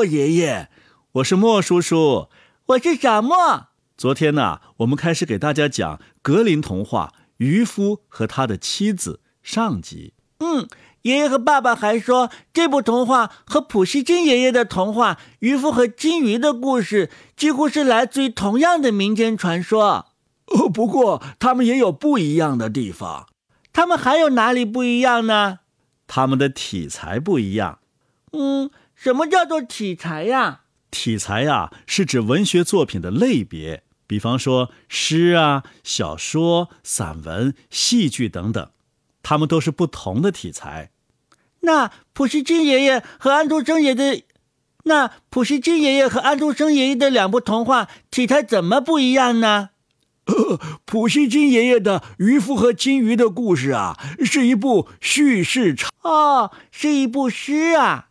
莫爷爷，我是莫叔叔，我是小莫。昨天呢，我们开始给大家讲格林童话《渔夫和他的妻子》上集。嗯，爷爷和爸爸还说，这部童话和普希金爷爷的童话《渔夫和金鱼》的故事几乎是来自于同样的民间传说。哦，不过他们也有不一样的地方。他们还有哪里不一样呢？他们的题材不一样。嗯，什么叫做题材呀？题材呀，是指文学作品的类别。比方说诗啊、小说、散文、戏剧等等，它们都是不同的题材。那普希金爷爷和安徒生爷的，那普希金爷爷和安徒生爷爷的两部童话题材怎么不一样呢？呃，普希金爷爷的《渔夫和金鱼》的故事啊，是一部叙事长哦，是一部诗啊。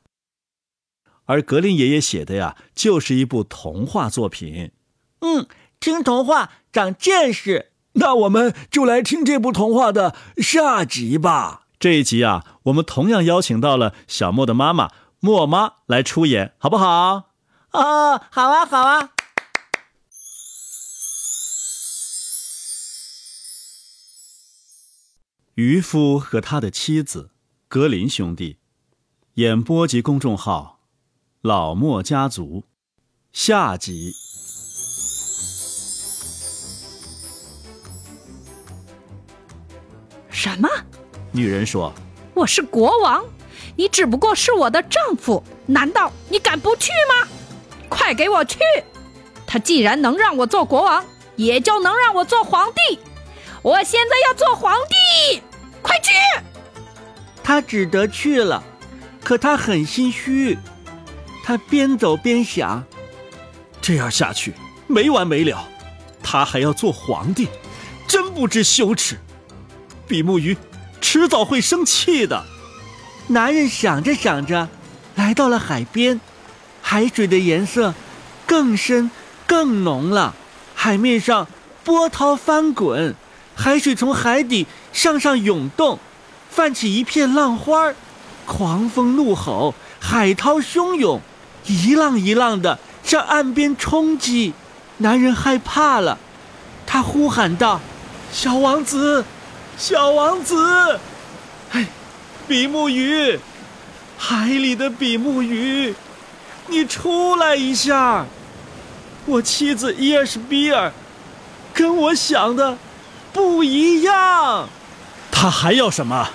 而格林爷爷写的呀，就是一部童话作品。嗯。听童话长见识，那我们就来听这部童话的下集吧。这一集啊，我们同样邀请到了小莫的妈妈莫妈来出演，好不好？哦，好啊，好啊。渔夫和他的妻子格林兄弟，演播及公众号老莫家族，下集。什么？女人说：“我是国王，你只不过是我的丈夫，难道你敢不去吗？快给我去！他既然能让我做国王，也就能让我做皇帝。我现在要做皇帝，快去！”他只得去了，可他很心虚。他边走边想：这样下去没完没了，他还要做皇帝，真不知羞耻。比目鱼迟早会生气的。男人想着想着，来到了海边，海水的颜色更深更浓了。海面上波涛翻滚，海水从海底向上涌动，泛起一片浪花狂风怒吼，海涛汹涌，一浪一浪的向岸边冲击。男人害怕了，他呼喊道：“小王子！”小王子，哎，比目鱼，海里的比目鱼，你出来一下！我妻子伊尔什比尔跟我想的不一样，他还要什么？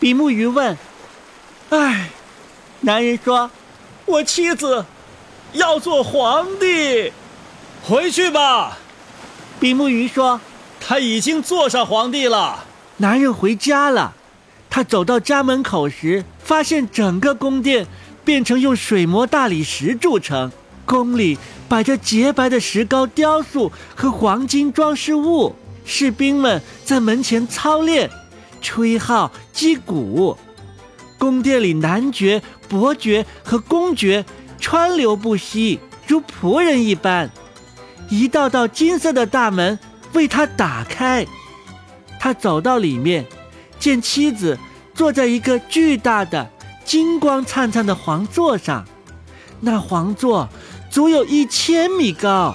比目鱼问。哎，男人说：“我妻子要做皇帝，回去吧。”比目鱼说。他已经坐上皇帝了。男人回家了。他走到家门口时，发现整个宫殿变成用水磨大理石铸成，宫里摆着洁白的石膏雕塑和黄金装饰物。士兵们在门前操练，吹号击鼓。宫殿里男爵、伯爵和公爵川流不息，如仆人一般。一道道金色的大门。为他打开，他走到里面，见妻子坐在一个巨大的、金光灿灿的皇座上，那皇座足有一千米高。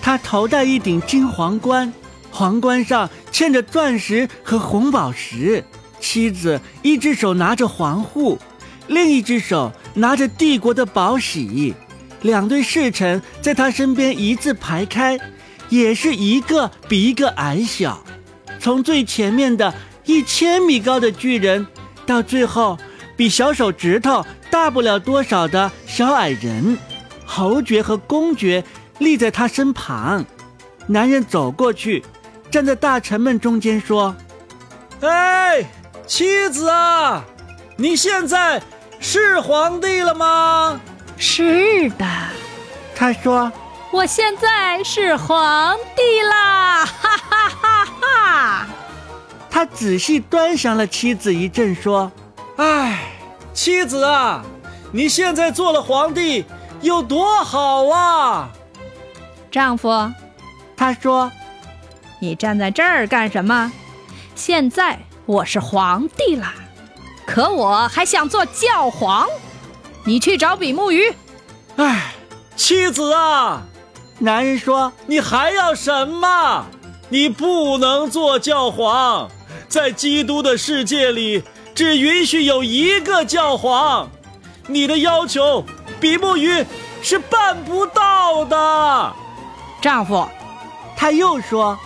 他头戴一顶金皇冠，皇冠上嵌着钻石和红宝石。妻子一只手拿着皇护，另一只手拿着帝国的宝玺。两队侍臣在他身边一字排开。也是一个比一个矮小，从最前面的一千米高的巨人，到最后比小手指头大不了多少的小矮人，侯爵和公爵立在他身旁。男人走过去，站在大臣们中间说：“哎，妻子啊，你现在是皇帝了吗？”“是的。”他说。我现在是皇帝啦！哈哈哈哈！他仔细端详了妻子一阵，说：“哎，妻子啊，你现在做了皇帝有多好啊！”丈夫，他说：“你站在这儿干什么？现在我是皇帝啦，可我还想做教皇。你去找比目鱼，唉，妻子啊，男人说：“你还要什么？你不能做教皇，在基督的世界里，只允许有一个教皇。你的要求，比目鱼是办不到的。”丈夫，他又说：“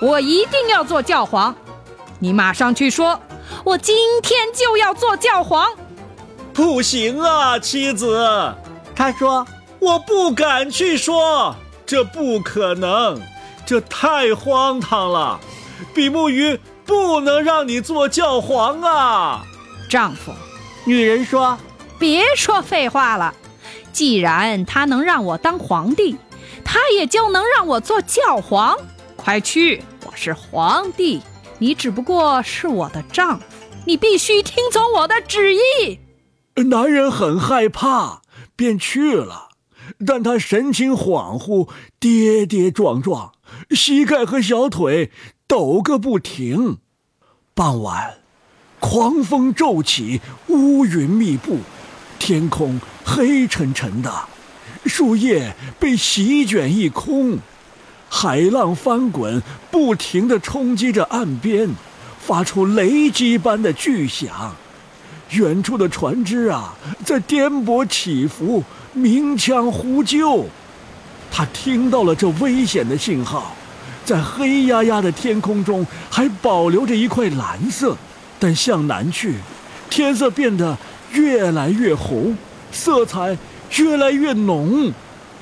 我一定要做教皇。你马上去说，我今天就要做教皇。”不行啊，妻子。他说：“我不敢去说，这不可能，这太荒唐了。比目鱼不能让你做教皇啊。”丈夫，女人说：“别说废话了，既然他能让我当皇帝。”他也就能让我做教皇，快去！我是皇帝，你只不过是我的丈夫，你必须听从我的旨意。男人很害怕，便去了，但他神情恍惚，跌跌撞撞，膝盖和小腿抖个不停。傍晚，狂风骤起，乌云密布，天空黑沉沉的。树叶被席卷一空，海浪翻滚，不停地冲击着岸边，发出雷击般的巨响。远处的船只啊，在颠簸起伏，鸣枪呼救。他听到了这危险的信号，在黑压压的天空中还保留着一块蓝色，但向南去，天色变得越来越红，色彩。越来越浓，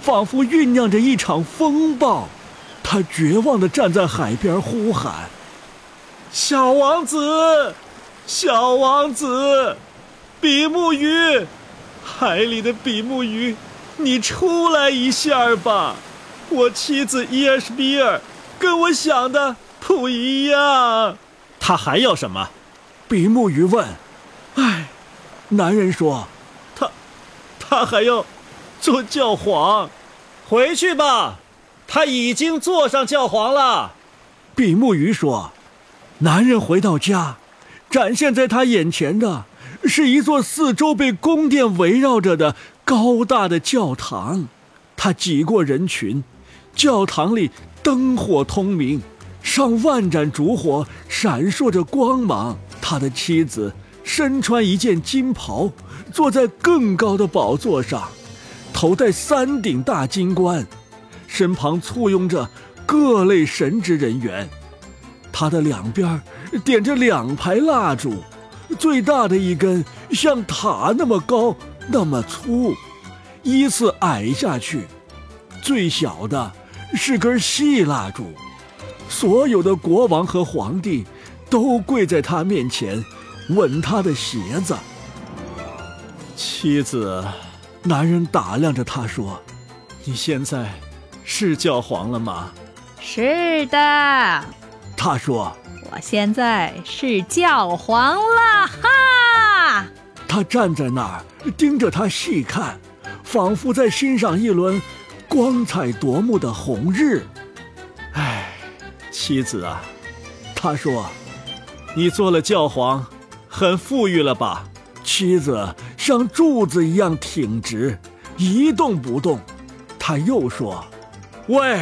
仿佛酝酿着一场风暴。他绝望地站在海边呼喊：“小王子，小王子，比目鱼，海里的比目鱼，你出来一下吧！我妻子伊尔什比尔跟我想的不一样。他还要什么？”比目鱼问。“唉，男人说。”他他还要做教皇，回去吧，他已经坐上教皇了。比目鱼说：“男人回到家，展现在他眼前的是一座四周被宫殿围绕着的高大的教堂。他挤过人群，教堂里灯火通明，上万盏烛火闪烁着光芒。他的妻子。”身穿一件金袍，坐在更高的宝座上，头戴三顶大金冠，身旁簇拥着各类神职人员。他的两边点着两排蜡烛，最大的一根像塔那么高那么粗，依次矮下去；最小的是根细蜡烛。所有的国王和皇帝都跪在他面前。吻他的鞋子，妻子，男人打量着他说：“你现在是教皇了吗？”“是的。”他说：“我现在是教皇了。”哈！他站在那儿盯着他细看，仿佛在欣赏一轮光彩夺目的红日。唉，妻子啊，他说：“你做了教皇。”很富裕了吧？妻子像柱子一样挺直，一动不动。他又说：“喂，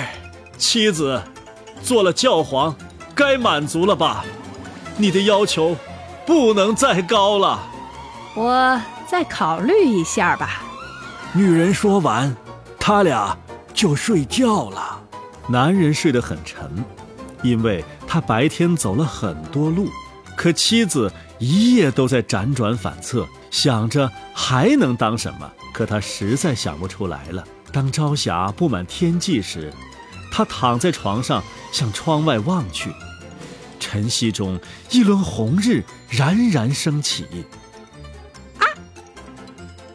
妻子，做了教皇，该满足了吧？你的要求不能再高了。”我再考虑一下吧。女人说完，他俩就睡觉了。男人睡得很沉，因为他白天走了很多路。可妻子。一夜都在辗转反侧，想着还能当什么，可他实在想不出来了。当朝霞布满天际时，他躺在床上向窗外望去，晨曦中一轮红日冉冉升起。啊！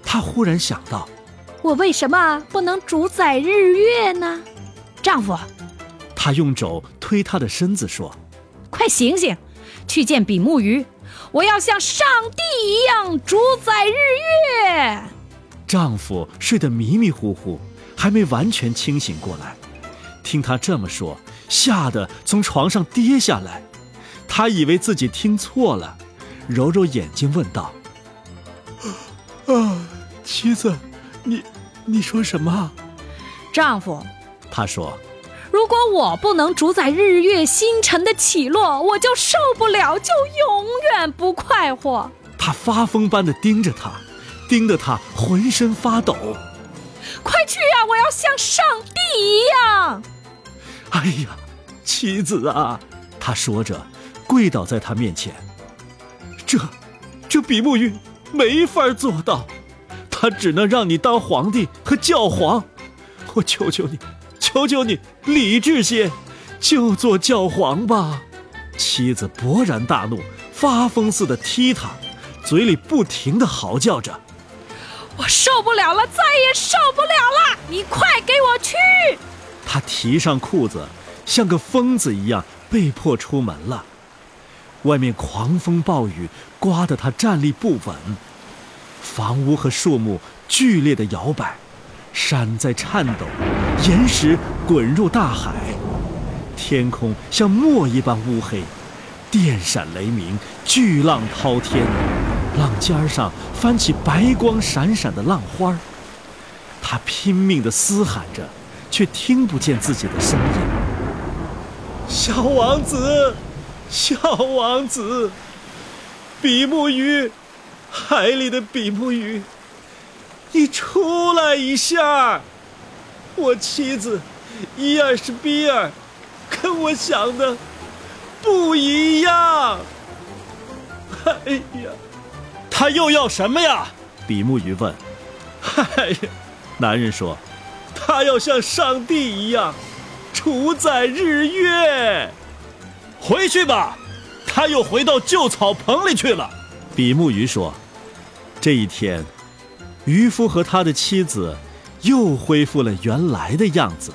他忽然想到，我为什么不能主宰日月呢？丈夫，他用肘推他的身子说：“快醒醒，去见比目鱼。”我要像上帝一样主宰日月。丈夫睡得迷迷糊糊，还没完全清醒过来。听他这么说，吓得从床上跌下来。他以为自己听错了，揉揉眼睛问道：“啊，妻子，你，你说什么？丈夫，他说。如果我不能主宰日月星辰的起落，我就受不了，就永远不快活。他发疯般的盯着他，盯得他浑身发抖。快去啊！我要像上帝一样。哎呀，妻子啊！他说着，跪倒在他面前。这，这比目鱼没法做到，他只能让你当皇帝和教皇。我求求你。求求你理智些，就做教皇吧！妻子勃然大怒，发疯似的踢他，嘴里不停的嚎叫着：“我受不了了，再也受不了了！你快给我去！”他提上裤子，像个疯子一样被迫出门了。外面狂风暴雨，刮得他站立不稳，房屋和树木剧烈的摇摆。山在颤抖，岩石滚入大海，天空像墨一般乌黑，电闪雷鸣，巨浪滔天，浪尖上翻起白光闪闪的浪花他拼命地嘶喊着，却听不见自己的声音。小王子，小王子，比目鱼，海里的比目鱼。你出来一下，我妻子伊尔是比尔，跟我想的不一样。哎呀，他又要什么呀？比目鱼问。嗨呀，男人说，他要像上帝一样主宰日月。回去吧，他又回到旧草棚里去了。比目鱼说，这一天。渔夫和他的妻子又恢复了原来的样子。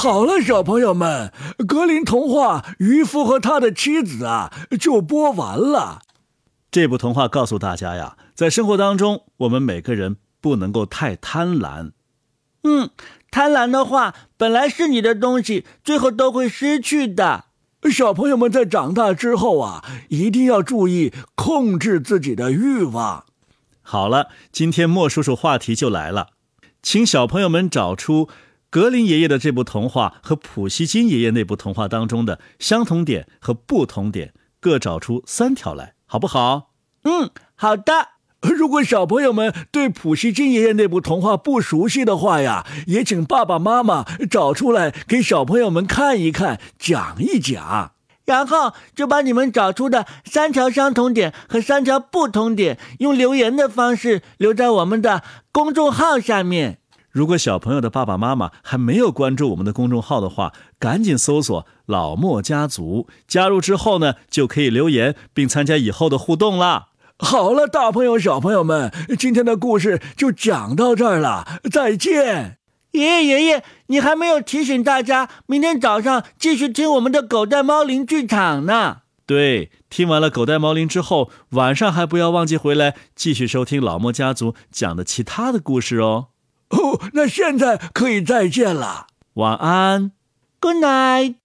好了，小朋友们，格林童话《渔夫和他的妻子》啊，就播完了。这部童话告诉大家呀，在生活当中，我们每个人不能够太贪婪。嗯，贪婪的话，本来是你的东西，最后都会失去的。小朋友们在长大之后啊，一定要注意控制自己的欲望。好了，今天莫叔叔话题就来了，请小朋友们找出格林爷爷的这部童话和普希金爷爷那部童话当中的相同点和不同点，各找出三条来，好不好？嗯，好的。如果小朋友们对普希金爷爷那部童话不熟悉的话呀，也请爸爸妈妈找出来给小朋友们看一看，讲一讲，然后就把你们找出的三条相同点和三条不同点，用留言的方式留在我们的公众号下面。如果小朋友的爸爸妈妈还没有关注我们的公众号的话，赶紧搜索“老莫家族”，加入之后呢，就可以留言并参加以后的互动啦。好了，大朋友、小朋友们，今天的故事就讲到这儿了，再见。爷爷、爷爷，你还没有提醒大家，明天早上继续听我们的《狗带猫铃》剧场呢。对，听完了《狗带猫铃》之后，晚上还不要忘记回来继续收听老莫家族讲的其他的故事哦。哦，那现在可以再见了，晚安，Good night。